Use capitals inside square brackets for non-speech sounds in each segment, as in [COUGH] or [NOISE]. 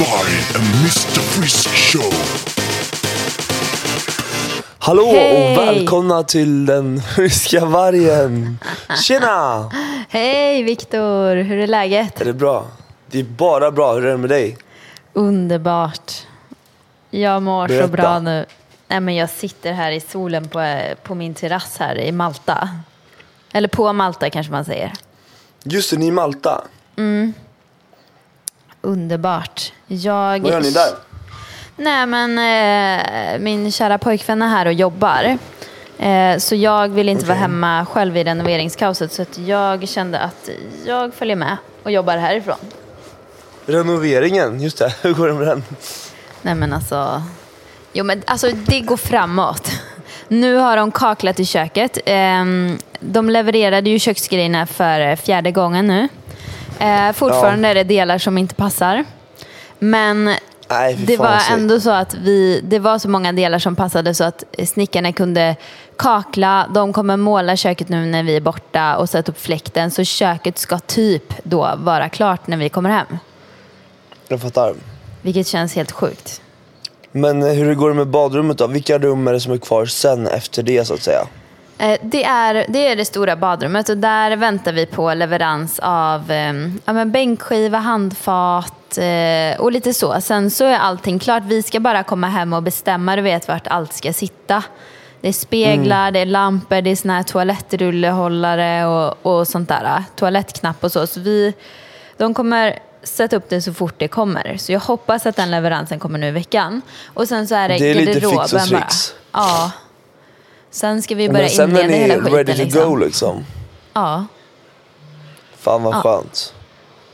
Welcome to Miss Varg and Mr Frisk Show. Hallå Hej! och välkomna till den ryska vargen. Tjena! Hej Viktor, hur är läget? Är det bra? Det är bara bra. Hur är det med dig? Underbart. Jag mår Berätta. så bra nu. Nej, men jag sitter här i solen på, på min terrass här i Malta. Eller på Malta kanske man säger. Just det, ni är i Malta. Underbart. Jag... Vad gör ni där? Nej men eh, min kära pojkvän är här och jobbar. Eh, så jag vill inte vara Okej. hemma själv i renoveringskaoset. Så att jag kände att jag följer med och jobbar härifrån. Renoveringen, just det. [LAUGHS] Hur går det med den? Nej men alltså, jo men alltså det går framåt. Nu har de kaklat i köket. Ehm, De levererade ju köksgrejerna för fjärde gången nu. Eh, Fortfarande är det delar som inte passar. Men Nej, det var så- ändå så att vi, det var så många delar som passade så att snickarna kunde kakla. De kommer måla köket nu när vi är borta och sätta upp fläkten. Så köket ska typ då vara klart när vi kommer hem. Jag fattar. Vilket känns helt sjukt. Men hur går det med badrummet då? Vilka rum är det som är kvar sen efter det så att säga? Eh, Det är, det är det stora badrummet och där väntar vi på leverans av eh, ja, men bänkskiva, handfat eh, och lite så. Sen så är allting klart. Vi ska bara komma hem och bestämma, du vet vart allt ska sitta. Det är speglar, det är lampor, det är såna här toalettrullehållare och, och sånt där. Toalettknapp och så. Så vi, de kommer sätta upp det så fort det kommer. Så jag hoppas att den leveransen kommer nu i veckan. Och sen så är det, Det är lite garderoben fix och tricks. Ja. Sen ska vi börja Men sen är ni hela skiten. ready to liksom. go liksom. Ja. Fan vad skönt.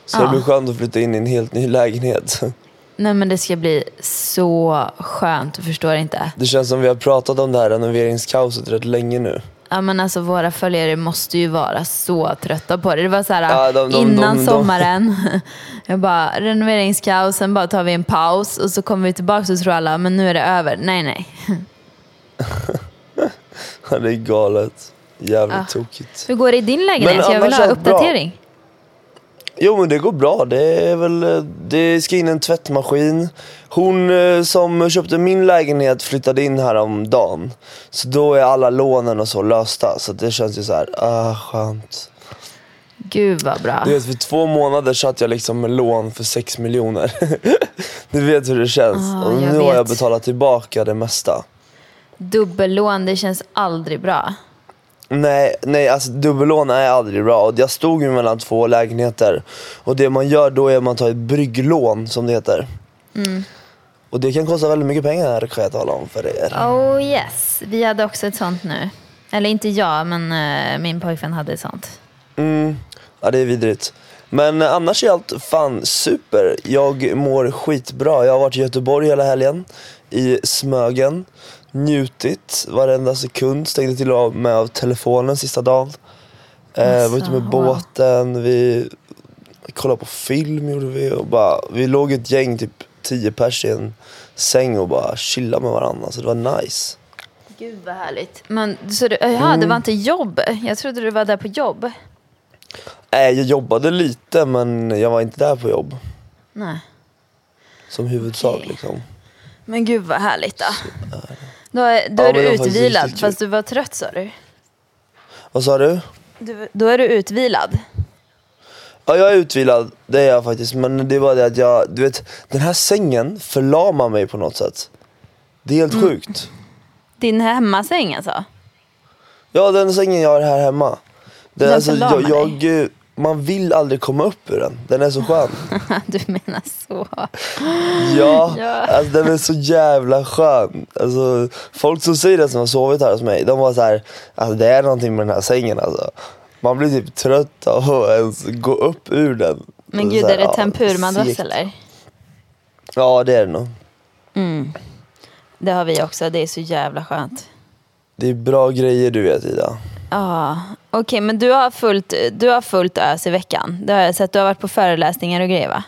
Så det Ja. blir skönt att flytta in i en helt ny lägenhet. [LAUGHS] Nej men det ska bli så skönt, du förstår inte. Det känns som vi har pratat om det här renoveringskaoset rätt länge nu. Ja men alltså våra följare måste ju vara så trötta på det. Det var så här Ja, de- de- innan de- sommaren. [LAUGHS] [LAUGHS] Jag bara renoveringskaos, sen bara tar vi en paus och så kommer vi tillbaka och tror alla men nu är det över. Nej nej. [LAUGHS] Ja, det är galet. Jävligt Ah. tokigt. Hur går det i din lägenhet? Men Jag vill ha allt bra. uppdatering. Jo men det går bra. Det är väl, eh, det ska in en tvättmaskin. Hon eh, som köpte min lägenhet flyttade in här om dagen. Så då är alla lånen och så lösta. Så det känns ju så här, ah skönt. Gud vad bra. Du vet för två månader satt jag liksom med lån för sex miljoner. [LAUGHS] du vet hur det känns. Ah, och nu har jag betalat tillbaka det mesta. Dubbellån, det känns aldrig bra. Nej, nej alltså dubbellån är aldrig bra. Och jag stod ju mellan två lägenheter. Och det man gör då är att man tar ett brygglån som det heter. Mm. Och det kan kosta väldigt mycket pengar kan jag tala om för er. Oh yes, vi hade också ett sånt nu. Eller inte jag, men eh, min pojkvän hade ett sånt. Mm, ja det är vidrigt. Men eh, annars är allt fan super. Jag mår skitbra. Jag har varit i Göteborg hela helgen. I Smögen. Njutit varenda sekund. Stängde till och med av telefonen sista dagen. Eh, var ute med båten. Vi kollade på film gjorde vi. Och bara, vi låg ett gäng, typ 10 pers i en säng och bara chillade med varandra. Så det var nice. Gud vad härligt. Men, så du, jaha, Mm. det var inte jobb? Jag trodde du var där på jobb. Äh, jag jobbade lite men jag var inte där på jobb. Nej. Som huvudsak Okej. liksom. Men gud vad härligt då. Då är, då Ja, är men det du var faktiskt utvilad, riktigt fast du var trött sa du. Vad sa du? du. Då är du utvilad. Ja jag är utvilad, det är jag faktiskt. Men det var det att jag, du vet den här sängen förlamar mig på något sätt. Det är helt Mm. sjukt. Din hemmasäng alltså? Ja den sängen jag har här hemma. Den, Den alltså, jag, förlamar jag, eh, man vill aldrig komma upp ur den. Den är så skön. [LAUGHS] du menar så. Ja, Ja. Alltså, den är så jävla skön. Alltså, folk som säger det som har sovit här hos mig, de var så här, alltså, det är någonting med den här sängen alltså. Man blir typ trött av att ens gå upp ur den. Men gud, här, är det ja, tempurmadrass segt. eller? Ja det är det nog. Det har vi också, det är så jävla skönt. Det är bra grejer du vet Ida. Ja, okej men du har, fullt, du har fullt ös i veckan. Det har jag sett, du har varit på föreläsningar och grejer va?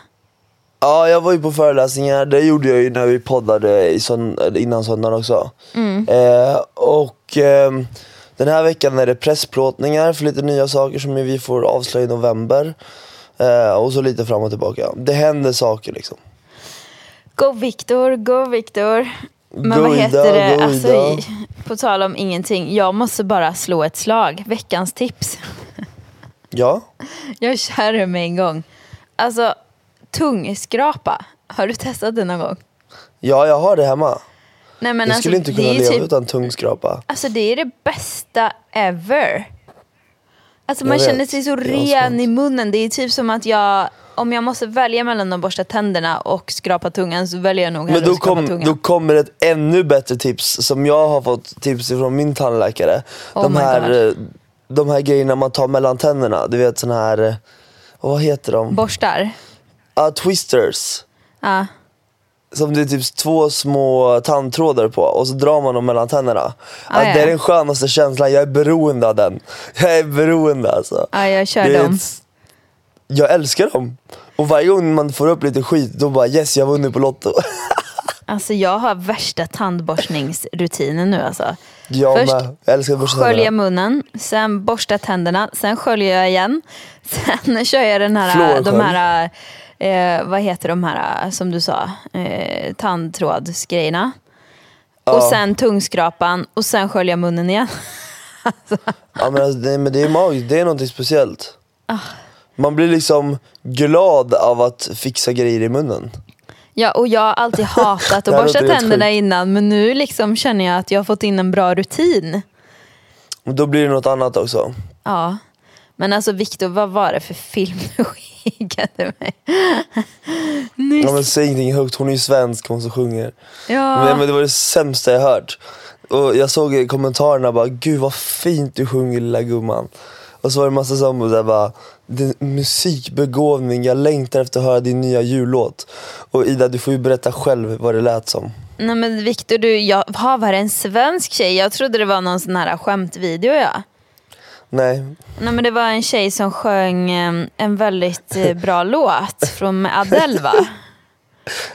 Ja, jag var ju på föreläsningar. Det gjorde jag ju när vi poddade i innan söndagen också. Eh, och ehm, den här veckan är det pressplåtningar för lite nya saker som vi får avslöja i november. Eh, och så lite fram och tillbaka. Det händer saker liksom. Go Victor, go Victor. Men vad heter det? Alltså, på tal om ingenting. Jag måste bara slå ett slag. Veckans tips. Ja, [LAUGHS] Jag kör det med en gång. Alltså, tungskrapa. Har du testat det någon gång? ja jag har det hemma. Nej, men jag alltså, skulle inte kunna leva typ, utan tungskrapa. Alltså det är det bästa ever. Alltså man känner sig så ren i munnen. Det är typ som att jag, om jag måste välja mellan att borsta tänderna och skrapa tungan så väljer jag nog Men då, att skrapa kom, tungan. då kommer ett ännu bättre tips som jag har fått tips från min tandläkare. Oh de, my här, God. eh, de här grejerna man tar mellan tänderna. Du vet sån här, eh, vad heter de? Borstar. Ah, twisters. Ja. Som det är typ två små tandtrådar på och så drar man dem mellan tänderna. Ah, alltså, ja. Det är den skönaste känslan, jag är beroende av den. Jag är beroende alltså. ja, jag kör dem. ett- Jag älskar dem. Och varje gång man får upp lite skit då bara yes jag har vunnit på Lotto. [LAUGHS] Alltså jag har värsta tandborstningsrutinen nu alltså. Jag Först med. Jag älskar att borsta Skölja munnen, sen borsta tänderna, sen sköljer jag igen. [LAUGHS] Sen kör jag den här, de här, eh, vad heter de här som du sa, eh, tandtrådsgrejerna. Och Ja. sen tungskrapan och sen skölja munnen igen. Ja, men, alltså, det, men det är magiskt, det är något speciellt. Ah. Man blir liksom glad av att fixa grejer i munnen. Ja, och jag har alltid hatat att [LAUGHS] borsta tänderna innan men nu liksom känner jag att jag har fått in en bra rutin. Och då blir det något annat också. Ja. Men alltså Viktor, vad var det för film du skickade mig? Nyss. Ja, men säg ingenting högt, hon är ju svensk hon som sjunger. Ja. Men, men det var det sämsta jag hört. Och jag såg i kommentarerna bara, gud vad fint du sjunger lilla gumman. Och så var det massa som där bara, din musikbegåvning, jag längtar efter att höra din nya jullåt. Och Ida du får ju berätta själv vad det lät som. Nej men Viktor, du, jag har var det en svensk tjej? Jag trodde det var någon sån här skämtvideo ja. Nej, Nej men det var en tjej som sjöng eh, en väldigt eh, bra [LAUGHS] låt från Adele va?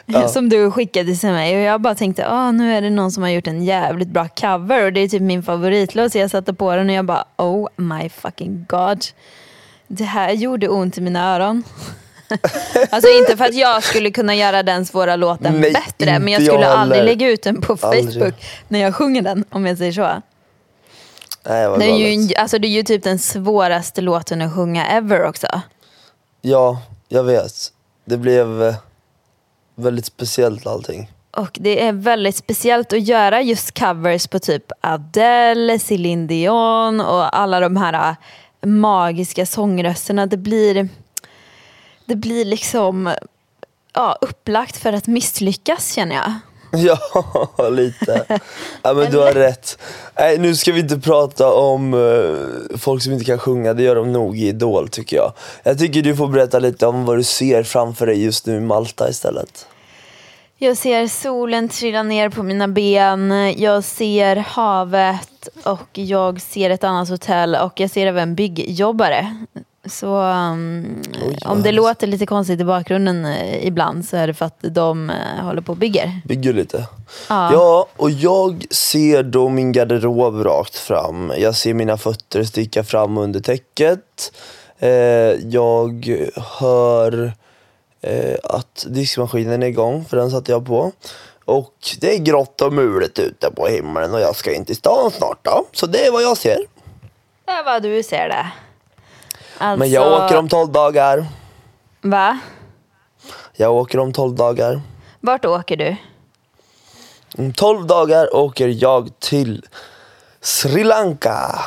Ja. [LAUGHS] Som du skickade till mig och jag bara tänkte, ah, nu är det någon som har gjort en jävligt bra cover och det är typ min favoritlåt så jag satte på den och jag bara, oh my fucking god. Det här gjorde ont i mina öron. [LAUGHS] alltså inte för att jag skulle kunna göra den svåra låten Nej, bättre men jag skulle jag aldrig lägga ut den på Aldrig. Facebook när jag sjunger den om jag säger så. Nej vad Det är, ju, galet. alltså det är ju typ den svåraste låten att sjunga ever också. Ja, jag vet. Det blev eh, väldigt speciellt allting. Och det är väldigt speciellt att göra just covers på typ Adele, Céline Dion och alla de här äh, magiska sångrösterna. Det blir, det blir liksom ja, upplagt för att misslyckas känner jag. [LAUGHS] Ja, lite. Ja, men du har rätt. Nej, nu ska vi inte prata om eh, folk som inte kan sjunga, det gör de nog i Idol tycker jag. Jag tycker du får berätta lite om vad du ser framför dig just nu i Malta istället. Jag ser solen trilla ner på mina ben, jag ser havet och jag ser ett annat hotell och jag ser även byggjobbare. Så um, Oj, om det låter lite konstigt i bakgrunden eh, ibland så är det för att de eh, håller på och bygger. Bygger lite. Ja. Ja, och jag ser då min garderob rakt fram. Jag ser mina fötter sticka fram under täcket. Eh, jag hör eh, att diskmaskinen är igång, för den satte jag på. Och det är grått och mulet ute på himlen och jag ska in till stan snart då. Så det är vad jag ser. Det är vad du ser det. Alltså, Men jag åker om 12 dagar. Va? Jag åker om 12 dagar. Vart åker du? Om 12 dagar åker jag till Sri Lanka.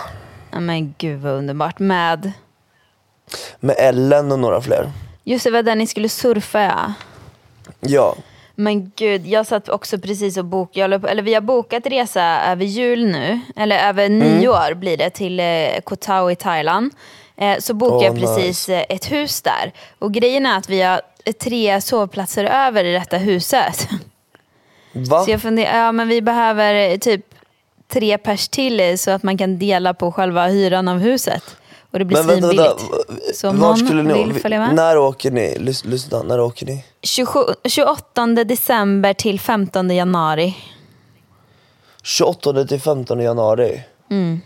Ja, men gud vad underbart. Med? Med Ellen och några fler. Just det, var där ni skulle surfa ja. Ja. Men gud, jag satt också precis och bokade, eller vi har bokat resa över jul nu, eller över Mm. nyår blir det till eh, Koh Tao i Thailand. Eh, så bokade Åh, jag precis eh, ett hus där. Och grejen är att vi har eh, tre sovplatser över i detta huset. [LAUGHS] Va? Så jag funderar, ja men vi behöver eh, typ tre pers till så att man kan dela på själva hyran av huset. Och det blir Men vänta, vänta. svinbilligt. Så om Var någon ni, vill följa med? När åker ni? Lys, lyssna, när åker ni? 27, 28 december till 15 januari. 28 till 15 januari. Mm.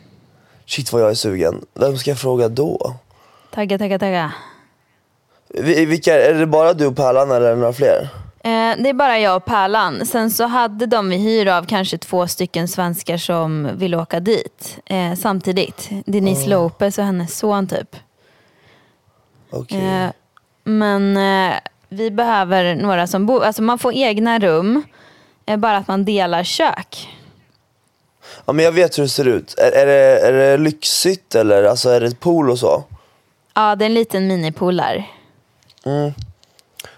Shit vad jag är sugen. Vem ska jag fråga då? Tagga, tagga, tagga. Vi- Vilka, är det bara du och Pärlan eller är det några fler? Eh, det är bara jag och Pärlan. Sen så hade de vi hyr av kanske två stycken svenskar som vill åka dit eh, samtidigt. Denise Lopez och hennes son typ. Okej. Eh, men eh, vi behöver några som bor, alltså man får egna rum, eh, bara att man delar kök. Ja men jag vet hur det ser ut. Är, är, det, är det lyxigt eller alltså är det ett pool och så? Ja, det är en liten minipool där.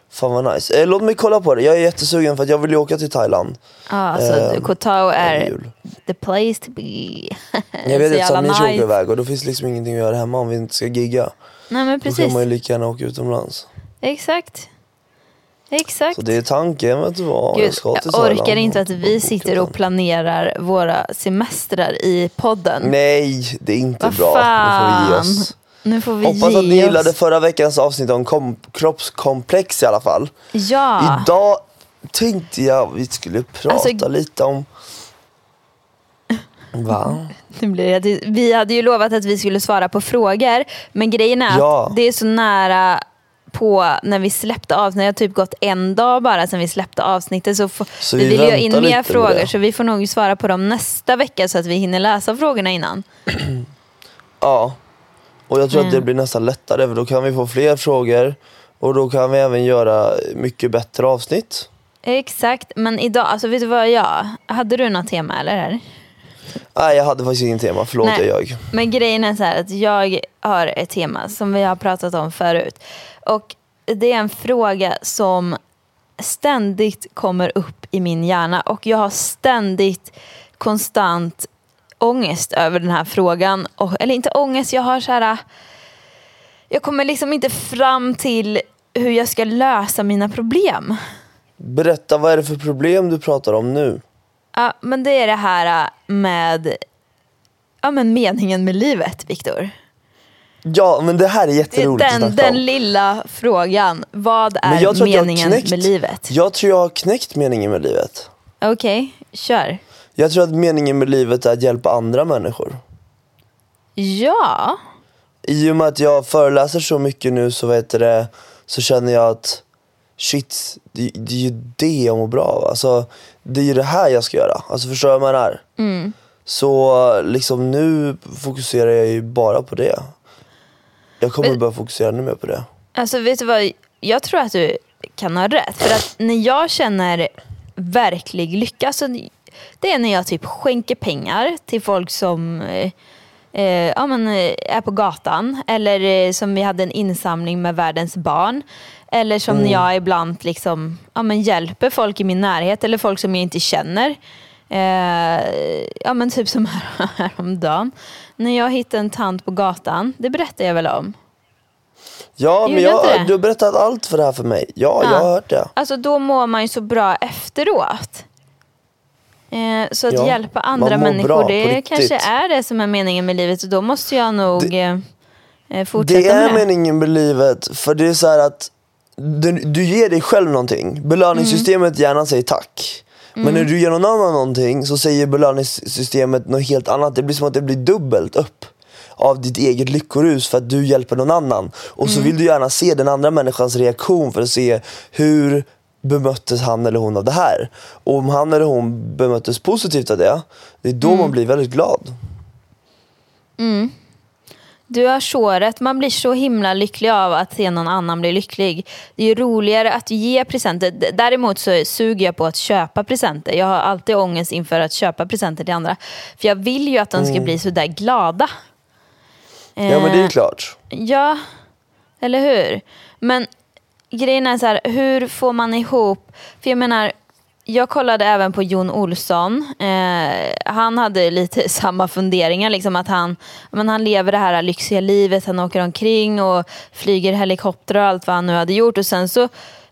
Fan vad nice. Eh, låt mig kolla på det. Jag är jättesugen för att jag vill ju åka till Thailand. Ja, alltså Eh, Koh Tao är the place to be. [LAUGHS] Jag vet att Samir ska åka iväg och då finns liksom ingenting att göra hemma om vi inte ska gigga. Nej men Då kan precis. man ju lika gärna åka utomlands. Exakt. Exakt. Så det är tanken, vet du vad? Gud, jag jag orkar inte att vi sitter och plan. planerar våra semestrar i podden. Nej, det är inte Vad bra. Nu får vi ge fan. oss. Nu får vi Hoppas att ni gillade oss. förra veckans avsnitt om kom- kroppskomplex i alla fall. Ja. Idag tänkte jag vi skulle prata Alltså- lite om... Va? Nu blir det, vi hade ju lovat att vi skulle svara på frågor, men grejen är Ja. att det är så nära på när vi släppte avsnittet, det har typ gått en dag bara sedan vi släppte avsnittet så, får, Så vi vi vill ju ha in mer frågor så vi får nog svara på dem nästa vecka så att vi hinner läsa frågorna innan. [CLEARS THROAT] Ja. Och jag tror att det Mm. blir nästan lättare för då kan vi få fler frågor och då kan vi även göra mycket bättre avsnitt. Exakt, men idag, alltså vet du vad jag, hade du något tema eller? Här? Nej jag hade faktiskt ingen tema, förlåt Nej. jag ljög. Men grejen är så här att jag har ett tema som vi har pratat om förut. Och det är en fråga som ständigt kommer upp i min hjärna och jag har ständigt konstant ångest över den här frågan. Och, eller inte ångest, jag har så här... Jag kommer liksom inte fram till hur jag ska lösa mina problem. Berätta, vad är det för problem du pratar om nu? Ja, men det är det här med ja, men meningen med livet, Viktor. Ja men det här är jätteroligt att Den, om. den lilla frågan. Vad Men är jag tror har meningen knäckt- med livet? Jag tror jag har knäckt meningen med livet. Okej, kör. Jag tror att meningen med livet är att hjälpa andra människor. Ja. I och med att jag föreläser så mycket nu så vet det, så känner jag att shit, det, det är ju det jag mår bra av. Alltså, det är ju det här jag ska göra. Alltså förstår du vad jag menar? Mm. Så liksom nu fokuserar jag ju bara på det. Jag kommer börja fokusera ännu mer på det. Alltså vet du vad, jag tror att du kan ha rätt. För att när jag känner verklig lycka, så det är när jag typ skänker pengar till folk som eh, eh, ja, men, eh, är på gatan. Eller eh, som vi hade en insamling med världens barn. Eller som när jag ibland liksom, ja, men, hjälper folk i min närhet eller folk som jag inte känner. Eh, ja men typ som här, [LAUGHS] häromdagen. När jag hittade en tant på gatan, det berättade jag väl om. Ja, Gjorde men jag det? du har berättat allt för det här för mig. Ja, jag har hört det. Alltså då mår man ju så bra efteråt. Eh, så att Ja, hjälpa andra människor, det kanske är det som är meningen med livet. Och då måste jag nog Det- eh, eh, fortsätta Det är med det. meningen med livet, för det är så här att du, du ger dig själv någonting. Belöningssystemet gärna säger tack. Men när du ger någon annan någonting så säger belöningssystemet något helt annat. Det blir som att det blir dubbelt upp av ditt eget lyckorus för att du hjälper någon annan. Och så vill du gärna se den andra människans reaktion för att se hur bemöttes han eller hon av det här. Och om han eller hon bemöttes positivt av det, det är då man blir väldigt glad. Du har så rätt. Man blir så himla lycklig av att se någon annan bli lycklig. Det är ju roligare att ge presenter. Däremot så suger jag på att köpa presenter. Jag har alltid ångest inför att köpa presenter till andra. För jag vill ju att de ska bli så där glada. Mm. Ja men det är Eh, ju klart. Ja, eller hur? Men grejen är så här, hur får man ihop... För jag menar, jag kollade även på Jon Olsson. Eh, han hade lite [LAUGHS] samma funderingar, liksom att han, men han lever det här lyxiga livet, han åker omkring och flyger helikopter och allt vad han nu hade gjort. Och sen så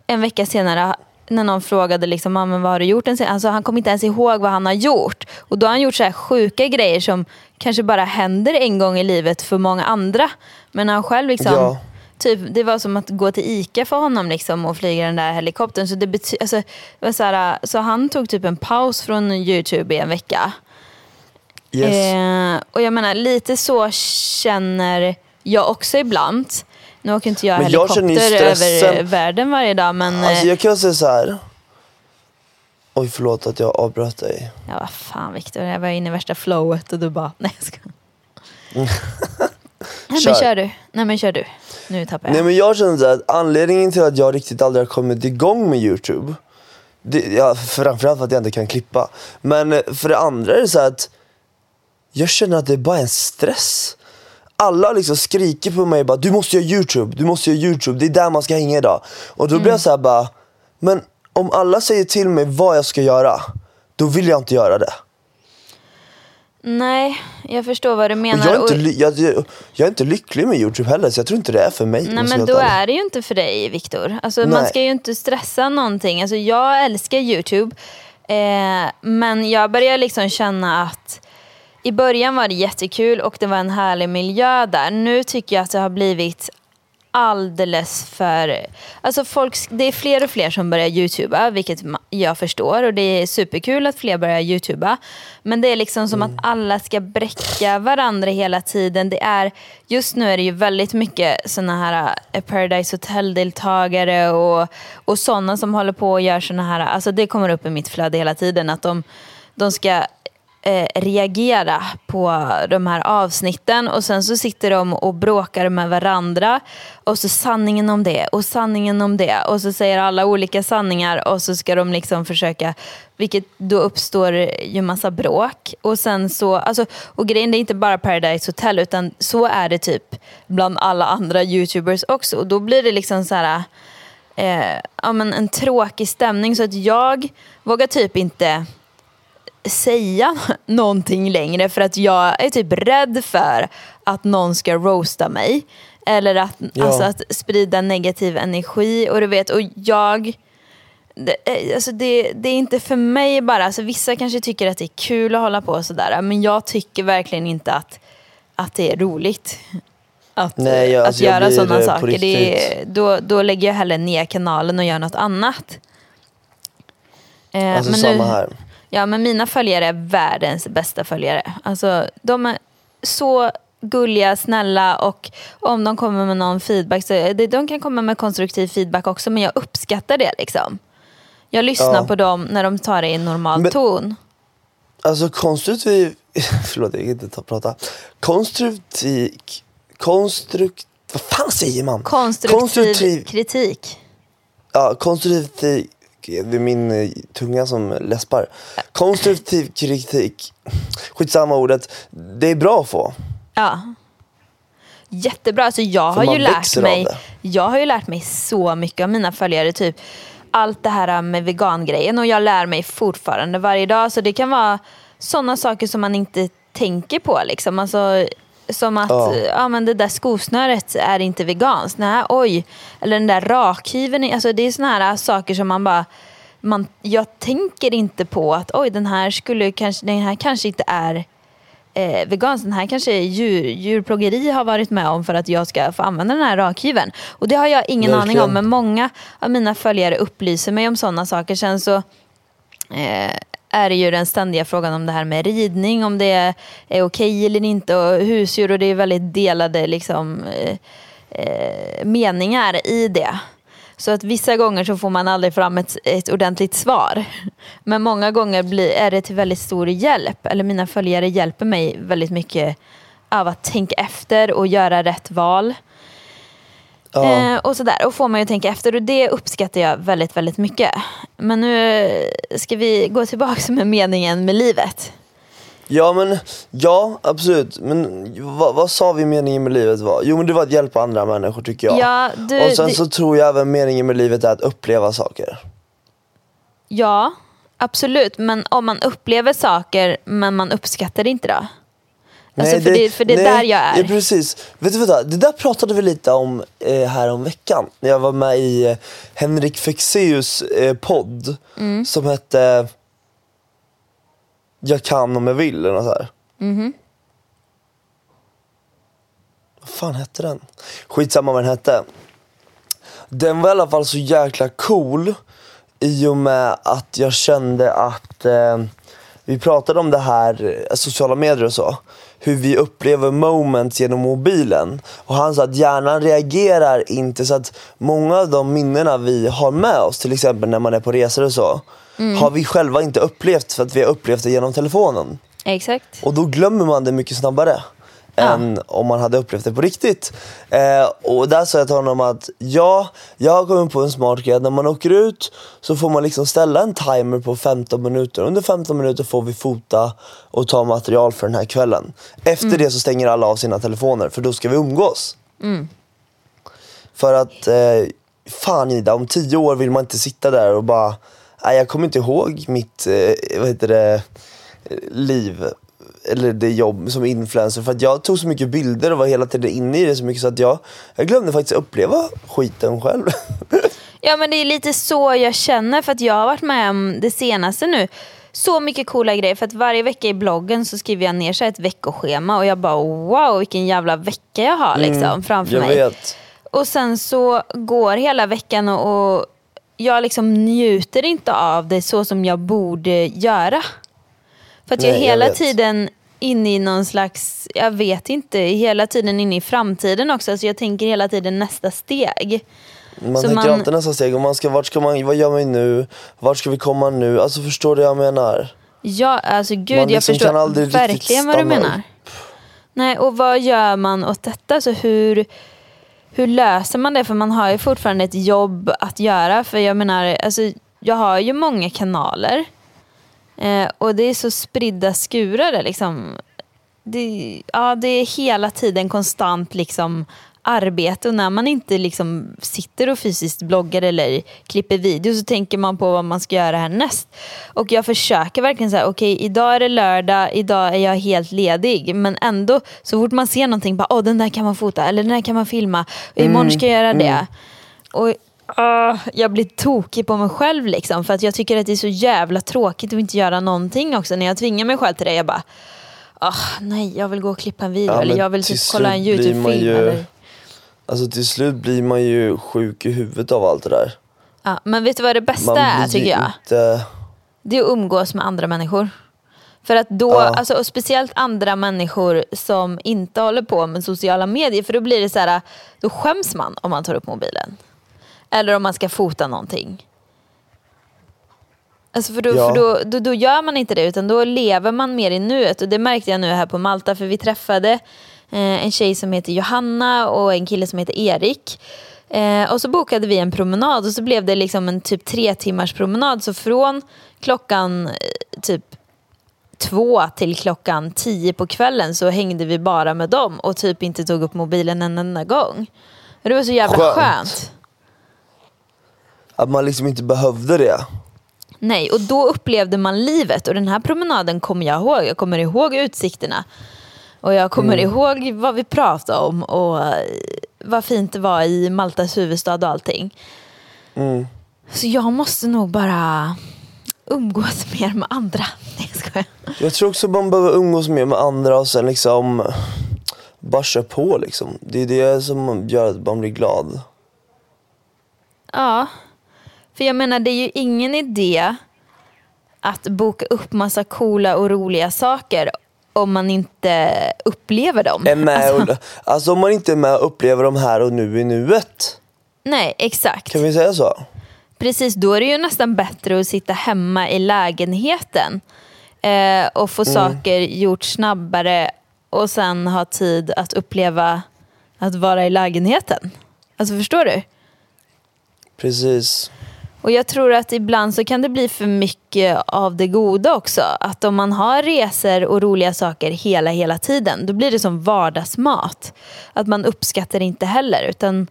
en vecka senare när någon frågade liksom, ah, men vad har du gjort? Alltså, alltså han kom inte ens ihåg vad han har gjort. Och då har han gjort så här sjuka grejer som kanske bara händer en gång i livet för många andra. Men han själv liksom, Ja typ, det var som att gå till ICA för honom liksom, och flyga den där helikoptern. Så, det bety- alltså, det så, här, så han tog typ en paus från YouTube i en vecka. Yes. Eh, och jag menar, lite så känner jag också ibland. Nu åker inte jag Men jag helikopter stressen- över världen varje dag men Alltså eh, jag kan säga så här. Oj förlåt att jag avbröt dig. ja vad fan Viktor, jag var inne i värsta flowet och du bara nej jag ska. [LAUGHS] Nej men kör du. Nej men kör du. Nu tappar jag. Nej men jag känner så här, att anledningen till att jag riktigt aldrig har kommit igång med Youtube det, ja, Framförallt för att jag inte kan klippa Men eh, för det andra är det så att Jag känner att det är bara en stress alla liksom skriker på mig bara du måste göra Youtube, du måste göra Youtube, det är där man ska hänga idag. Och då blir jag så här bara, men om alla säger till mig vad jag ska göra, då vill jag inte göra det. Nej, jag förstår vad du menar. jag, är inte, jag, jag, jag är inte lycklig med Youtube heller så jag tror inte det är för mig. Nej men då är det ju inte för dig Viktor. Alltså, man ska ju inte stressa någonting. Alltså, jag älskar YouTube. Eh, men jag börjar liksom känna att i början var det jättekul och det var en härlig miljö där. Nu tycker jag att det har blivit alldeles för... Alltså folk, det är fler och fler som börjar youtuba, vilket jag förstår. Och det är superkul att fler börjar youtuba. Men det är liksom som att alla ska bräcka varandra hela tiden. Det är, just nu är det ju väldigt mycket såna här eh, Paradise Hotel-deltagare och, och sådana som håller på och gör såna här... Alltså det kommer upp i mitt flöde hela tiden att de, de ska eh, reagera på de här avsnitten. Och sen så sitter de och bråkar med varandra. Och så sanningen om det och sanningen om det. Och så säger alla olika sanningar. Och så ska de liksom försöka, vilket då uppstår ju massa bråk. Och sen så, alltså, och grejen det är inte bara Paradise Hotel utan så är det typ bland alla andra youtubers också. Och då blir det liksom så här eh, ja, men en tråkig stämning. Så att jag vågar typ inte säga [LAUGHS] någonting längre för att jag är typ rädd för att någon ska roasta mig. Eller att, Ja. alltså att sprida negativ energi. Och du vet, och jag... Det, eh, alltså det, det är inte för mig bara. Alltså vissa kanske tycker att det är kul att hålla på och sådär. Men jag tycker verkligen inte att, att det är roligt. Att, Nej, jag- att alltså göra sådana eh, saker. Det är, då, då lägger jag hellre ner kanalen och gör något annat. Eh, Alltså men samma nu- här. Ja, men mina följare är världens bästa följare. Alltså, de är så gulliga, snälla och om de kommer med någon feedback så de kan komma med konstruktiv feedback också men jag uppskattar det liksom. Jag lyssnar Ja. på dem när de tar det i normal Men- ton. Alltså konstruktiv, [LAUGHS] förlåt jag kan inte ta, prata. Konstruktiv, konstrukt, vad fan säger man? Konstruktiv, konstruktiv kritik. ja, konstruktiv, det är min eh, tunga som läspar. Konstruktiv kritik, skitsamma ordet, det är bra att få. Ja. Jättebra. Alltså jag För har ju lärt mig. Jag har ju lärt mig så mycket av mina följare. Typ allt det här med vegangrejen och jag lär mig fortfarande varje dag. Så det kan vara sådana saker som man inte tänker på. Liksom. Alltså, som att Ja. ja. men det där skosnöret är inte veganskt. Nej, oj. Eller den där rakhyveln. Alltså, det är såna här saker som man bara... Man, jag tänker inte på att oj, den här, skulle kanske, den här kanske inte är eh, vegansk. Den här kanske djur, djurplågeri har varit med om för att jag ska få använda den här rakhyveln. Och det har jag ingen aning Verkligen. om. Men många av mina följare upplyser mig om sådana saker. Sen så eh, är det ju den ständiga frågan om det här med ridning, om det är, okej okej eller inte och husdjur och det är väldigt delade liksom, eh, eh, meningar i det. Så att vissa gånger så får man aldrig fram ett, ett ordentligt svar. Men många gånger blir, är det till väldigt stor hjälp. Eller mina följare hjälper mig väldigt mycket av att tänka efter och göra rätt val. Ja. Eh, och sådär. Och får man ju tänka efter och det uppskattar jag väldigt, väldigt mycket. Men nu ska vi gå tillbaka med meningen med livet. Ja men, ja absolut. Men vad, vad sa vi meningen med livet var? Jo men det var att hjälpa andra människor tycker jag. Ja, du- och sen det- så tror jag även meningen med livet är att uppleva saker. Ja, absolut. Men om man upplever saker men man uppskattar det inte då? Alltså, för, det, för det är nej, där jag är. Ja, precis. Vet du vad, det där pratade vi lite om eh, här om veckan. När jag var med i eh, Henrik Fexeus eh, podd Mm. som hette Jag kan om jag vill eller något så här. Mhm. Vad fan hette den? Skitsamma vad den hette. Den var i alla fall så jäkla cool i och med att jag kände att eh, vi pratade om det här, eh, sociala medier och så. Hur vi upplever moments genom mobilen. Och han sa att hjärnan reagerar inte så att många av de minnena vi har med oss, till exempel när man är på resor och så, har vi själva inte upplevt för att vi har upplevt det genom telefonen. Exakt. Och då glömmer man det mycket snabbare än om man hade upplevt det på riktigt. Eh, och där sa jag till honom att ja, jag har kommit på en smart grej när man åker ut så får man liksom ställa en timer på 15 minuter. Under 15 minuter får vi fota och ta material för den här kvällen. Efter det så stänger alla av sina telefoner för då ska vi umgås. För att, eh, fan Ida, om tio år vill man inte sitta där och bara, nej jag kommer inte ihåg mitt, eh, vad heter det, eh, liv. Eller det jobb som influencer. För att jag tog så mycket bilder och var hela tiden inne i det så mycket så att jag, jag glömde faktiskt uppleva skiten själv. [LAUGHS] Ja men det är lite så jag känner för att jag har varit med om det senaste nu. Så mycket coola grejer för att varje vecka i bloggen så skriver jag ner så ett veckoschema och jag bara wow vilken jävla vecka jag har liksom framför jag mig. vet. Och sen så går hela veckan och, och jag liksom njuter inte av det så som jag borde göra. För att jag är Nej, jag hela vet. tiden inne i någon slags, jag vet inte, hela tiden inne i framtiden också. Så jag tänker hela tiden nästa steg. Man Så tänker man- alltid nästa steg. Och man ska, vart ska man, vad gör man nu? Vart ska vi komma nu? Alltså förstår du vad jag menar? Ja, alltså gud Man jag liksom kan förstår verkligen vad du menar. Nej, och vad gör man åt detta? Alltså hur, hur löser man det? För man har ju fortfarande ett jobb att göra. För jag menar, alltså, jag har ju många kanaler. Eh, och det är så spridda skurar liksom. Det, ja, det är hela tiden konstant liksom arbete och när man inte liksom sitter och fysiskt bloggar eller klipper video så tänker man på vad man ska göra härnäst. Och jag försöker verkligen säga, okej idag är det lördag, idag är jag helt ledig. Men ändå, så fort man ser någonting, bara, åh den där kan man fota eller den där kan man filma. Och imorgon ska jag göra det. Och ah, jag blir tokig på mig själv liksom. För att jag tycker att det är så jävla tråkigt att inte göra någonting också. När jag tvingar mig själv till det, jag bara, ah, nej jag vill gå och klippa en video. Ja, eller jag vill typ kolla en YouTube-film. ju- Eller... Alltså till slut blir man ju sjuk i huvudet av allt det där. Ja, men vet du vad det bästa är tycker jag? Inte... Det är att umgås med andra människor. För att då, Ja. alltså, och speciellt andra människor som inte håller på med sociala medier. För då blir det så här, då skäms man om man tar upp mobilen. Eller om man ska fota någonting. Alltså för då, Ja. för då, då, då gör man inte det utan då lever man mer i nuet. Och det märkte jag nu här på Malta för vi träffade eh, en tjej som heter Johanna och en kille som heter Erik. Eh, och så bokade vi en promenad och så blev det liksom en typ tre timmars promenad. Så från klockan eh, typ två till klockan tio på kvällen så hängde vi bara med dem och typ inte tog upp mobilen en enda gång. Det var så jävla Skönt. skönt. Att man liksom inte behövde det. Nej, och då upplevde man livet och den här promenaden kommer jag ihåg. Jag kommer ihåg utsikterna. Och jag kommer ihåg vad vi pratade om och eh, vad fint det var i Maltas huvudstad och allting. Mm. Så jag måste nog bara umgås [LAUGHS] mer med andra. [LAUGHS] Nej, jag. Jag tror också man behöver umgås mer med andra och sen liksom bara köra på liksom. Det är det som gör att man blir glad. Ja, för jag menar det är ju ingen idé att boka upp massa coola och roliga saker om man inte upplever dem. Är med Alltså, och, alltså om man inte är med och upplever de här och nu i nuet. nej, exakt. Kan vi säga så? Precis, då är det ju nästan bättre att sitta hemma i lägenheten eh, och få saker gjort snabbare och sen ha tid att uppleva att vara i lägenheten. Alltså förstår du? Precis. Och jag tror att ibland så kan det bli för mycket av det goda också. Att om man har resor och roliga saker hela, hela tiden, då blir det som vardagsmat. Att man uppskattar det inte heller, utan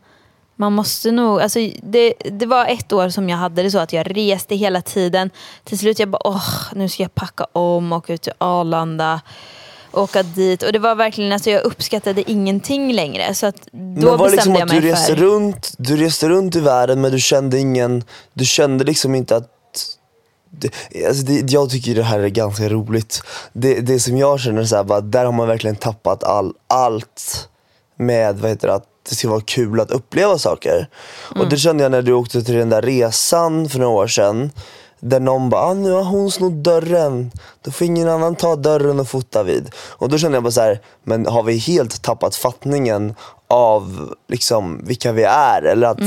man måste nog, alltså det, det var ett år som jag hade det så att jag reste hela tiden. Till slut jag bara, åh, nu ska jag packa om och åka ut till Arlanda. Åka dit och det var verkligen, alltså jag uppskattade ingenting längre. Så att då men var det bestämde liksom jag att mig du reste för... runt, du reste runt i världen men du kände ingen, du kände liksom inte att det, alltså det, jag tycker det här är ganska roligt. Det, det som jag känner så här, bara, där har man verkligen tappat all, allt med vad heter det, att det ska vara kul att uppleva saker. Och Mm. det kände jag när du åkte till den där resan för några år sedan. Där någon bara, ah, nu har hon snott dörren. Då får ingen annan ta dörren och fota vid. Och då kände jag bara så här, men har vi helt tappat fattningen av liksom vilka vi är? Eller att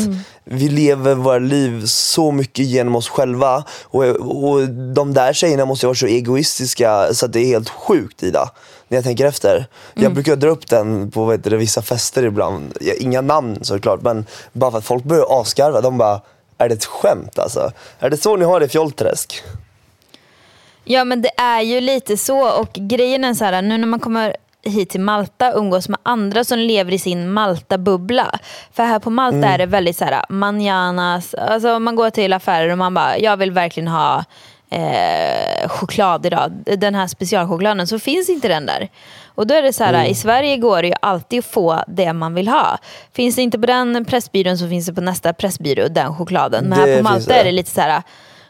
vi lever våra liv så mycket genom oss själva. Och, och de där tjejerna måste ju vara så egoistiska så att det är helt sjukt Ida. När jag tänker efter. Jag brukar dra upp den på heter det, vissa fester ibland. Inga namn såklart men bara för att folk börjar asgarva. De bara, är det ett skämt alltså? Är det så ni har det i Fjollträsk? Ja men det är ju lite så och grejen är så här nu när man kommer hit till Malta umgås med andra som lever i sin Malta-bubbla. För här på Malta är det väldigt så här manjanas, alltså man går till affärer och man bara jag vill verkligen ha eh, choklad idag, den här specialchokladen, så finns inte den där. Och då är det så här, i Sverige går det ju alltid att få det man vill ha. Finns det inte på den pressbyrån så finns det på nästa pressbyrå, den chokladen. Men Det här på Malta är det lite så här,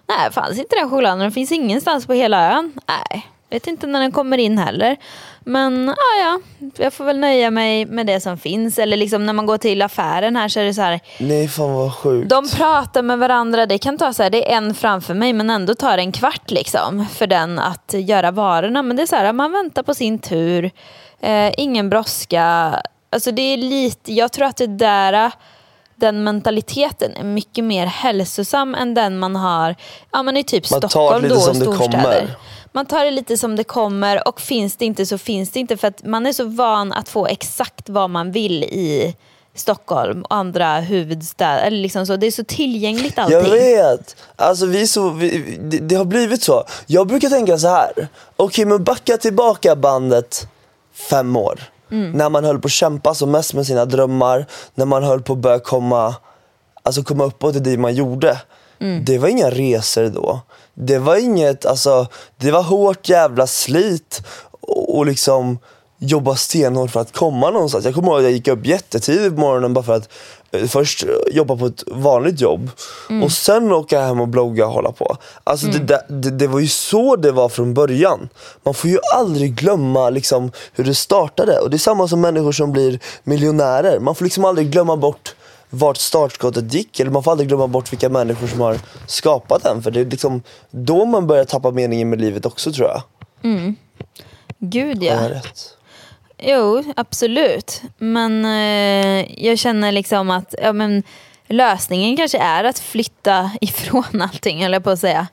nej fanns inte den chokladen, den finns ingenstans på hela ön. Nej, vet inte när den kommer in heller. Men ja, ja, jag får väl nöja mig med det som finns. Eller liksom när man går till affären här så är det så här, Nej fan vad sjukt. de pratar med varandra, det kan ta så här, det är en framför mig men ändå tar det en kvart liksom för den att göra varorna. Men det är så här, man väntar på sin tur, eh, ingen brådska. Alltså det är lite, jag tror att det där, den mentaliteten är mycket mer hälsosam än den man har ja, men i typ Man Stockholm då och som det storstäder. kommer. Man tar det lite som det kommer och finns det inte så finns det inte för att man är så van att få exakt vad man vill i Stockholm och andra huvudstäder. Liksom så. Det är så tillgängligt allting. Jag vet! Alltså vi så, vi, det, det har blivit så. Jag brukar tänka så här. okej men backa tillbaka bandet fem år. När man höll på att kämpa som mest med sina drömmar, när man höll på att börja komma, alltså komma uppåt i det man gjorde. Det var inga resor då. Det var inget, alltså det var hårt jävla slit och, och liksom jobba stenhårt för att komma någonstans. Jag kommer ihåg att jag gick upp jättetidigt på morgonen bara för att eh, först jobba på ett vanligt jobb och sen åka hem och blogga och hålla på. Alltså det, där- det, det var ju så det var från början. Man får ju aldrig glömma liksom hur det startade. Och det är samma som människor som blir miljonärer. Man får liksom aldrig glömma bort vart startskottet gick. Eller man får aldrig glömma bort vilka människor som har skapat den. För det är liksom då man börjar tappa meningen med livet också tror jag. Gud Har ja. Jo, absolut. Men eh, jag känner liksom att ja, men, lösningen kanske är att flytta [LAUGHS] ifrån allting, eller på att säga.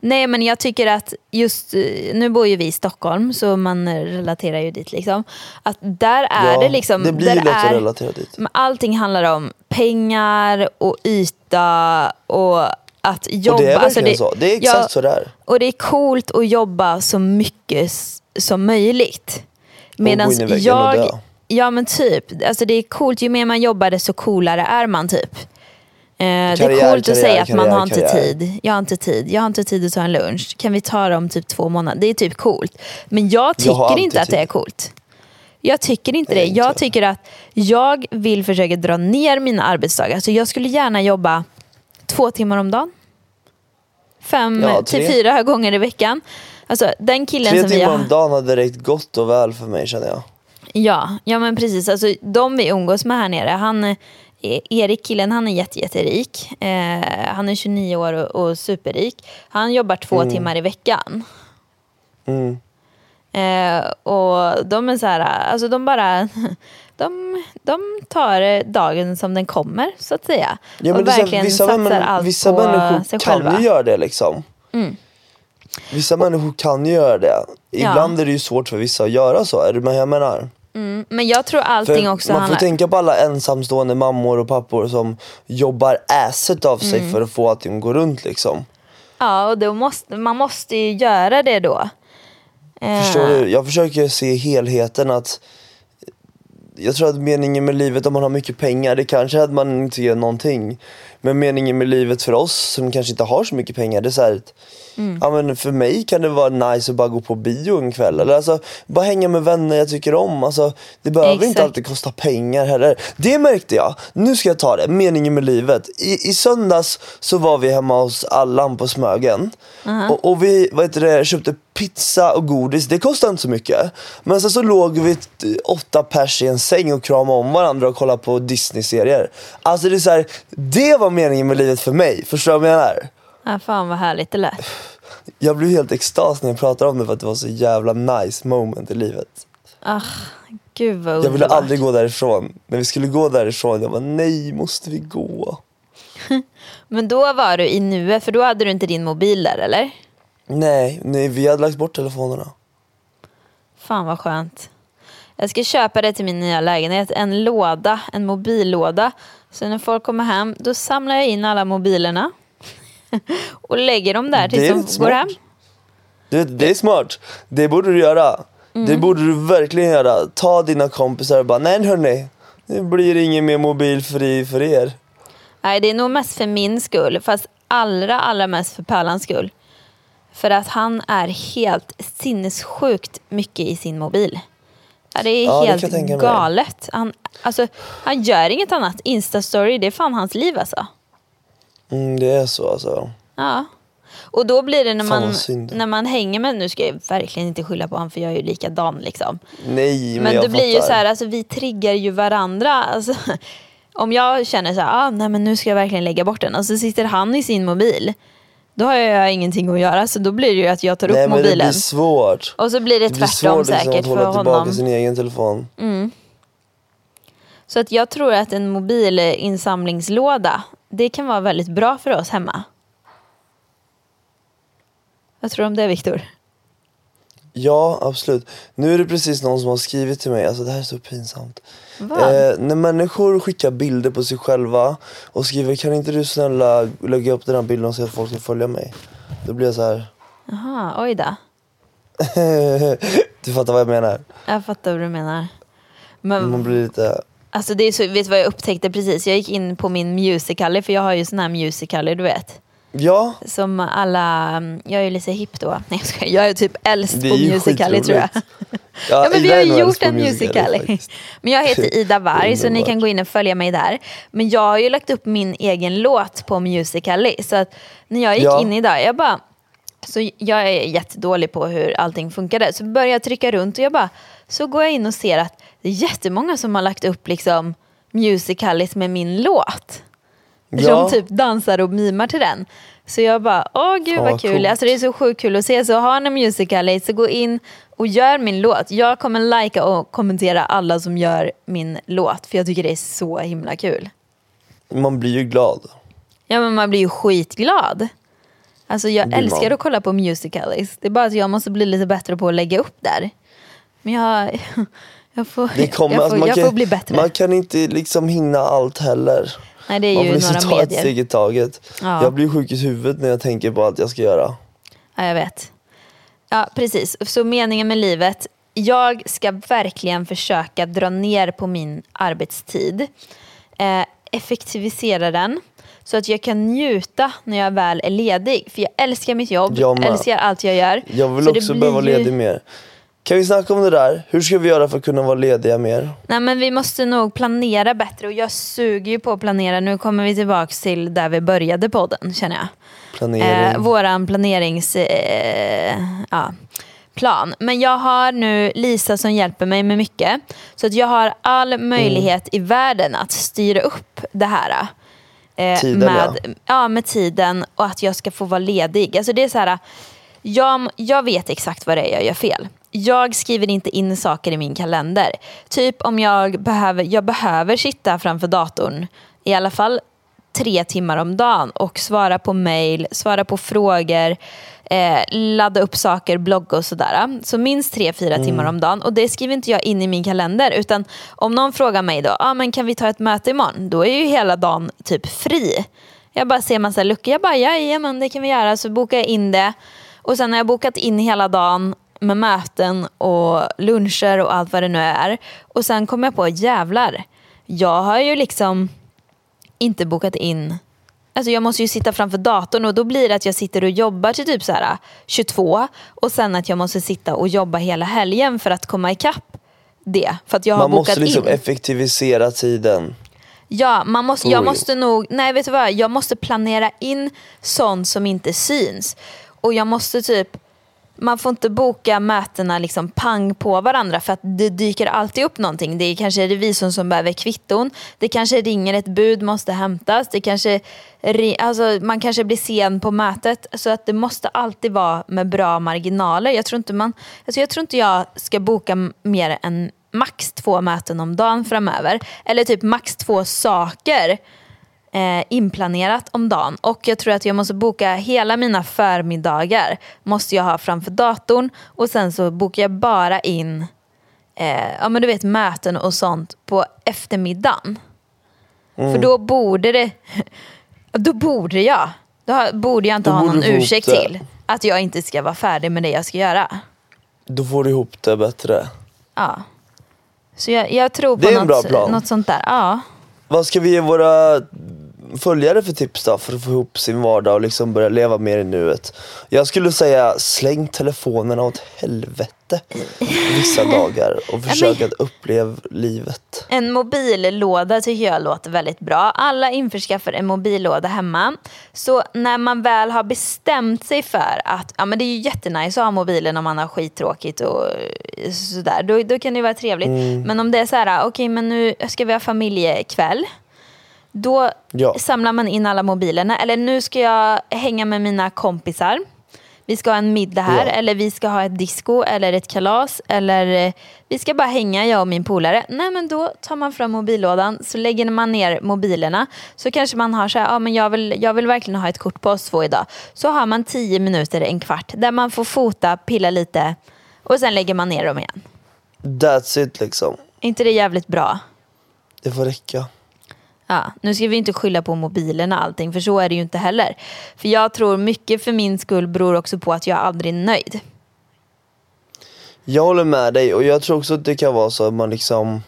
Nej, men jag tycker att just, eh, nu bor ju vi i Stockholm, så man relaterar ju dit liksom. Att där är Ja, det liksom, det blir där lätt att är, relatera dit. allting handlar om pengar och yta och att jobba. Och det är Alltså verkligen så. Det är exakt så det är. Och det är coolt att jobba så mycket som möjligt. Medan jag, ja men typ, alltså det är coolt, ju mer man jobbar desto coolare är man typ. Eh, det är Karriär, coolt att karriär, säga att man karriär, har inte karriär. tid. Jag har inte tid. Jag har inte tid att ta en lunch. Kan vi ta det om typ två månader? Det är typ coolt. Men jag Jag tycker alltid inte att det är coolt. Jag tycker inte det. inte Jag jag. tycker att jag vill försöka dra ner mina arbetsdagar. Så jag skulle gärna jobba två timmar om dagen. Fem Ja, till fyra gånger i veckan. Alltså den killen Tre som vi timmar har... om dagen hade räckt gott och väl för mig känner jag. Ja, ja men precis. Alltså, de vi umgås med här nere, han, Erik killen han är jätte, jätterik. Eh, han är 29 år och, och superrik. Han jobbar två timmar i veckan. Mm. Eh, och de är så här, alltså de bara, [LAUGHS] de, de tar dagen som den kommer så att säga. Ja, men och verkligen vissa satsar män- allt vissa på människor sig kan själva. ju göra det liksom. Vissa människor kan ju göra det. Ibland är det ju svårt för vissa att göra så, är du med jag menar? Mm, men jag tror För allting också man får handlar... tänka på alla ensamstående mammor och pappor som jobbar asset av sig Mm. för att få allting att gå runt liksom. Ja, och då måste, man måste ju göra det då. Eh, Förstår du? Jag försöker se helheten att jag tror att meningen med livet om man har mycket pengar, det kanske är att man inte gör någonting. Men meningen med livet för oss som kanske inte har så mycket pengar, det är så här att, Mm. ja, men för mig kan det vara nice att bara gå på bio en kväll. Eller alltså, bara hänga med vänner jag tycker om. Alltså, det behöver inte Exakt. alltid kosta pengar heller. Det märkte jag, nu ska jag ta det, meningen med livet. I, i söndags så var vi hemma hos Allan på Smögen. och, och vi vad heter det, köpte pizza och godis, det kostade inte så mycket. Men sen så låg vi åtta pers i en säng och kramade om varandra och kollade på Disney-serier. Alltså det är så här, det var meningen med livet för mig, förstår du vad jag menar? Ja, fan vad härligt det lät. Jag blev helt extas när jag pratade om det för att det var så jävla nice moment i livet. Ah, gud vad Jag ville aldrig gå därifrån. När vi skulle gå därifrån, jag var nej, måste vi gå? [LAUGHS] Men då var du i nuet, för då hade du inte din mobil där eller? Nej, nej vi hade lagt bort telefonerna. Fan vad skönt. Jag ska köpa det till min nya lägenhet, en låda, en mobillåda. Så när folk kommer hem, då samlar jag in alla mobilerna. [LAUGHS] och lägger dem där tills Det de lite går smart. hem. Du vet, det är smart. Det borde du göra. Mm. Det borde du verkligen göra. Ta dina kompisar och bara, nej hörni, det blir ingen mer mobilfri för er. Nej, det är nog mest för min skull, fast allra, allra mest för Pärlans skull. För att han är helt sinnessjukt mycket i sin mobil. Ja, det är Ja, det helt mig. galet. Han, alltså, han gör inget annat. Instastory, det är fan hans liv alltså. Mm, det är så alltså. Ja. Och då blir det när man, när man hänger med, nu ska jag verkligen inte skylla på honom för jag är ju likadan liksom. Nej, men, Men, jag det blir ju så här, alltså, vi triggar ju varandra. Alltså, [LAUGHS] om jag känner så här, ah, nej men nu ska jag verkligen lägga bort den och så sitter han i sin mobil. Då har jag ingenting att göra så då blir det ju att jag tar Nej upp men det mobilen. blir svårt. Och så blir det, Det blir tvärtom svårt liksom, säkert att hålla för tillbaka honom. sin egen telefon. Så att jag tror att en mobilinsamlingslåda, det kan vara väldigt bra för oss hemma. Vad tror du om det Viktor? Ja, absolut. Nu är det precis någon som har skrivit till mig, alltså det här är så pinsamt. Eh, när människor skickar bilder på sig själva och skriver kan inte du snälla lägga upp den här bilden och säga att folk ska följa mig? Då blir jag så här. Jaha, oj då. [LAUGHS] du fattar vad jag menar? Jag fattar vad du menar. Men Man blir lite... Alltså det är så, vet du vad jag upptäckte precis? Jag gick in på min Musical.ly, för jag har ju sån här Musical.ly du vet. Ja, Som alla, jag är ju lite hipp då. Nej jag skojar, jag är typ äldst på Musical.ly tror jag. skitroligt. [LAUGHS] Ja men vi har ju gjort en Musical.ly. [LAUGHS] Men jag heter [LAUGHS] Ida Varg så ni kan gå in och följa mig där. Men jag har ju lagt upp min egen låt på Musical.ly. Så att när jag gick Ja. in idag, jag bara så jag är jättedålig på hur allting funkade. Så började jag trycka runt och jag bara, så går jag in och ser att det är jättemånga som har lagt upp liksom musicallis med min låt. [LAUGHS] Ja. Som typ dansar och mimar till den. Så jag bara, åh gud vad vad kul. coolt. Alltså det är så sjukt kul att se. Så har ni musical så gå in och gör min låt. Jag kommer likea och kommentera alla som gör min låt. För jag tycker det är så himla kul. Man blir ju glad. Ja men man blir ju skitglad. Alltså jag älskar man. att kolla på musicals. Det är bara att jag måste bli lite bättre på att lägga upp där. Men jag, [LAUGHS] jag, får, kommer, jag, alltså, får, man, jag kan, får bli bättre. man kan inte liksom hinna allt heller. Nej det är Man ju får liksom ta ett medier. steg i taget. Ja. Jag blir sjuk i huvudet när jag tänker på allt jag ska göra. Ja, jag vet. Ja, precis. Så meningen med livet. Jag ska verkligen försöka dra ner på min arbetstid. Eh, effektivisera den. Så att jag kan njuta när jag väl är ledig. För jag älskar mitt jobb, Jag älskar allt jag gör. Jag vill Så också behöva ju- ledig mer. Kan vi snacka om det där? Hur ska vi göra för att kunna vara lediga mer? Nej, men vi måste nog planera bättre och jag suger ju på att planera. Nu kommer vi tillbaka till där vi började podden känner jag. Planering. Eh, våran planerings... Eh, ja, plan. Men jag har nu Lisa som hjälper mig med mycket. Så att jag har all möjlighet i världen att styra upp det här. Eh, Tiden, med, ja. ja. med tiden och att jag ska få vara ledig. Alltså det är så här, jag, jag vet exakt vad det är jag gör fel. Jag skriver inte in saker i min kalender. Typ om jag behöver, jag behöver sitta framför datorn i alla fall tre timmar om dagen och svara på mail, svara på frågor, eh, ladda upp saker, blogga och sådär. Så minst tre, fyra Mm. timmar om dagen. Och det skriver inte jag in i min kalender. Utan om någon frågar mig då, ah, men kan vi ta ett möte imorgon? Då är ju hela dagen typ fri. Jag bara ser massa luckor. Jag bara, jajamän det kan vi göra. Så bokar jag in det. Och sen har jag bokat in hela dagen med möten och luncher och allt vad det nu är. Och sen kom jag på, jävlar. Jag har ju liksom inte bokat in Alltså jag måste ju sitta framför datorn och då blir det att jag sitter och jobbar till typ så här 22 och sen att jag måste sitta och jobba hela helgen för att komma ikapp det. För att jag har Man bokat måste liksom in. effektivisera tiden. Ja, man måste, jag Oj. måste nog, nej vet du vad, jag måste planera in sånt som inte syns. Och jag måste typ, man får inte boka mötena liksom pang på varandra för att det dyker alltid upp någonting. Det är kanske revisorn som behöver kvitton. Det kanske ringer ett bud, måste hämtas. Det kanske, alltså, man kanske blir sen på mötet. Så att det måste alltid vara med bra marginaler. Jag tror inte, man, alltså jag, tror inte jag ska boka mer än max två möten om dagen framöver. Eller typ max två saker eh, inplanerat om dagen. Och jag tror att jag måste boka hela mina förmiddagar. Måste jag ha framför datorn. Och sen så bokar jag bara in eh, ja, men du vet, möten och sånt på eftermiddagen. Mm. För då borde det... [LAUGHS] Då borde jag. Då borde jag inte då ha någon ursäkt till att jag inte ska vara färdig med det jag ska göra. Då får du ihop det bättre. Ja. Så jag, jag tror på något, något sånt där. Ja. Vad ska vi ge våra följare för tips då för att få ihop sin vardag och liksom börja leva mer i nuet? Jag skulle säga släng telefonerna åt helvete vissa [LAUGHS] dagar och försök att uppleva livet. En mobillåda tycker jag låter väldigt bra. Alla införskaffar en mobillåda hemma. Så när man väl har bestämt sig för att ja, men det är ju jättenice att ha mobilen om man har skittråkigt och sådär. Då, då kan det vara trevligt. Mm. Men om det är så här, okej okay, men nu ska vi ha familjekväll då ja. samlar man in alla mobilerna. Eller nu ska jag hänga med mina kompisar. Vi ska ha en middag här, ja. eller vi ska ha ett disco eller ett kalas. Eller eh, vi ska bara hänga, jag och min polare. Nej men då tar man fram mobillådan, så lägger man ner mobilerna. Så kanske man har så här, ja men jag vill, jag vill verkligen ha ett kort på oss två idag. Så har man tio minuter, en kvart, där man får fota, pilla lite och sen lägger man ner dem igen. That's it liksom. Är inte det jävligt bra? Det får räcka. Ja, nu ska vi inte skylla på mobilerna allting, för så är det ju inte heller. För jag tror mycket för min skull beror också på att jag aldrig är nöjd. Jag håller med dig och jag tror också att det kan vara så att man liksom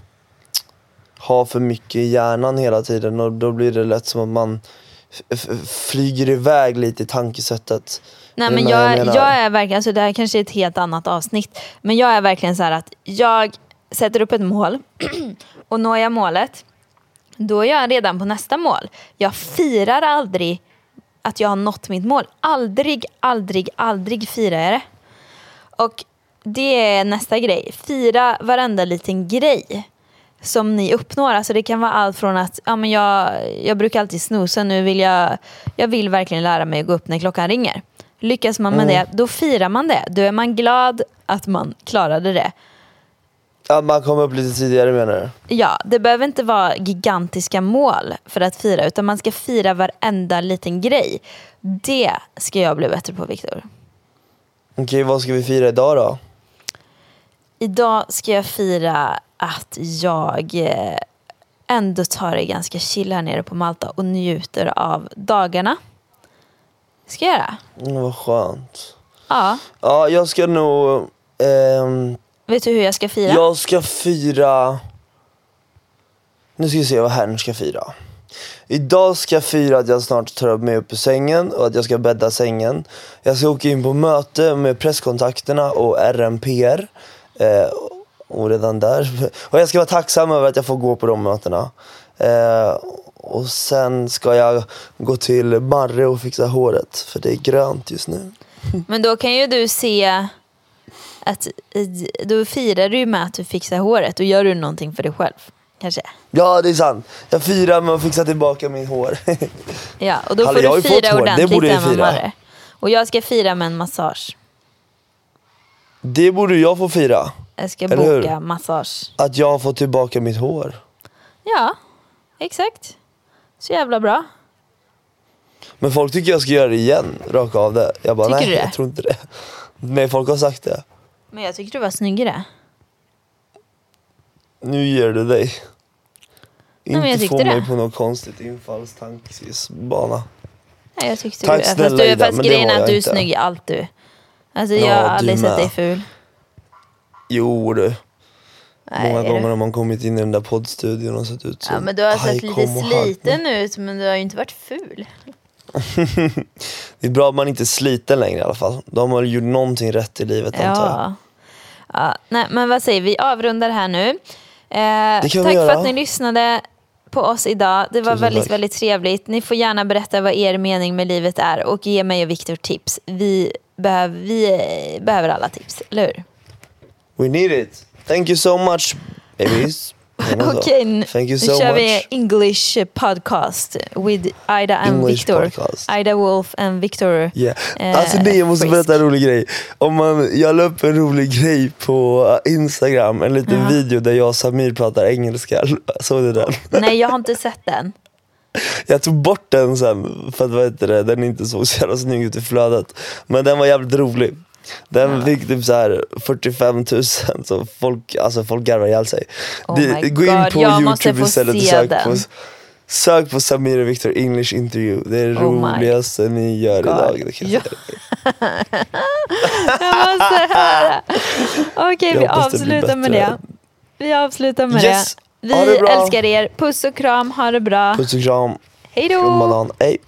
har för mycket i hjärnan hela tiden och då blir det lätt som att man flyger iväg lite i tankesättet. Nej men jag, jag, jag, är verkligen, alltså det här kanske är ett helt annat avsnitt, men jag är verkligen så att jag sätter upp ett mål [CLEARS THROAT] och når jag målet då är jag redan på nästa mål. Jag firar aldrig att jag har nått mitt mål. Aldrig, aldrig, aldrig firar jag det. Och det är nästa grej. Fira varenda liten grej som ni uppnår. Alltså det kan vara allt från att ja, men jag, jag brukar alltid snosa, nu vill jag, jag vill verkligen lära mig att gå upp när klockan ringer. Lyckas man med mm. det, då firar man det. Då är man glad att man klarade det. Ja, man kommer upp lite tidigare menar du? Ja, det behöver inte vara gigantiska mål för att fira utan man ska fira varenda liten grej. Det ska jag bli bättre på Viktor. Okej, vad ska vi fira idag då? Idag ska jag fira att jag eh, ändå tar det ganska chill här nere på Malta och njuter av dagarna. Ska jag göra. Mm, vad skönt. Ja. Ja, jag ska nog ehm Vet du hur jag ska fira? Jag ska fira... Nu ska vi se vad herrn ska fira. Idag ska jag fira att jag snart tar mig upp ur sängen och att jag ska bädda sängen. Jag ska åka in på möte med presskontakterna och RMPR. Eh, och redan där. [LAUGHS] Och jag ska vara tacksam över att jag får gå på de mötena. Eh, och sen ska jag gå till Marre och fixa håret för det är grönt just nu. Men då kan ju du se att då firar du med att du fixar håret och gör du någonting för dig själv. Kanske? Ja det är sant. Jag firar med att fixa tillbaka mitt hår. [LAUGHS] ja och då får du fira ordentligt det borde jag fira. Och jag ska fira med en massage. Det borde jag få fira. Jag ska boka massage. Att jag har fått tillbaka mitt hår. Ja, exakt. Så jävla bra. Men folk tycker jag ska göra det igen, raka av det. Jag bara, tycker nej du det? jag tror inte det. Nej folk har sagt det. Men jag tycker du var snyggare. Nu ger du dig. Nej, inte få det. mig på något konstigt infallstankesbana. Nej, jag tyckte Tack du. Snälla, fast, du, Ida, fast grejen är att du är snygg i allt du. Alltså jag har aldrig sett dig ful. Jo du. Nej, Många gånger har man kommit in i den där poddstudion och sett ut som Ja men du har sett lite sliten ut men du har ju inte varit ful. Det är bra att man inte är sliten längre i alla fall. Då har man gjort någonting rätt i livet ja. antar jag. Ja, nej, men vad säger vi? avrundar här nu. Eh, tack för att ni lyssnade på oss idag. Det var Tusen väldigt, tack. väldigt trevligt. Ni får gärna berätta vad er mening med livet är och ge mig och Viktor tips. Vi behöver, vi eh, behöver alla tips, eller hur? We need it. Thank you so much babies. Okej, nu so kör much. vi English podcast with Ida and English Victor. podcast. Ida Wolf and Victor. Yeah. Eh, Alltså det, jag måste Frisk. berätta en rolig grej. Om man, jag la upp en rolig grej på Instagram, en liten Ja. video där jag och Samir pratar engelska. [LAUGHS] Såg du den? [LAUGHS] Nej, jag har inte sett den. [LAUGHS] Jag tog bort den sen för att vad heter det, den inte såg så jävla snygg ut i flödet. Men den var jävligt rolig. Den fick typ så här 45 000 så folk, alltså folk garvar ihjäl sig. Oh my gå in på jag youtube istället och sök den. på, sök på Samir och Victor English interview. Det är det Oh roligaste ni gör God. idag. Det kan jag Ja. [LAUGHS] Jag måste höra. Okej, Jag vi hoppas det avslutar med det. Vi avslutar med Yes. det. Vi det älskar er. Puss och kram. Ha det bra. Puss och kram. Hej då. Hej.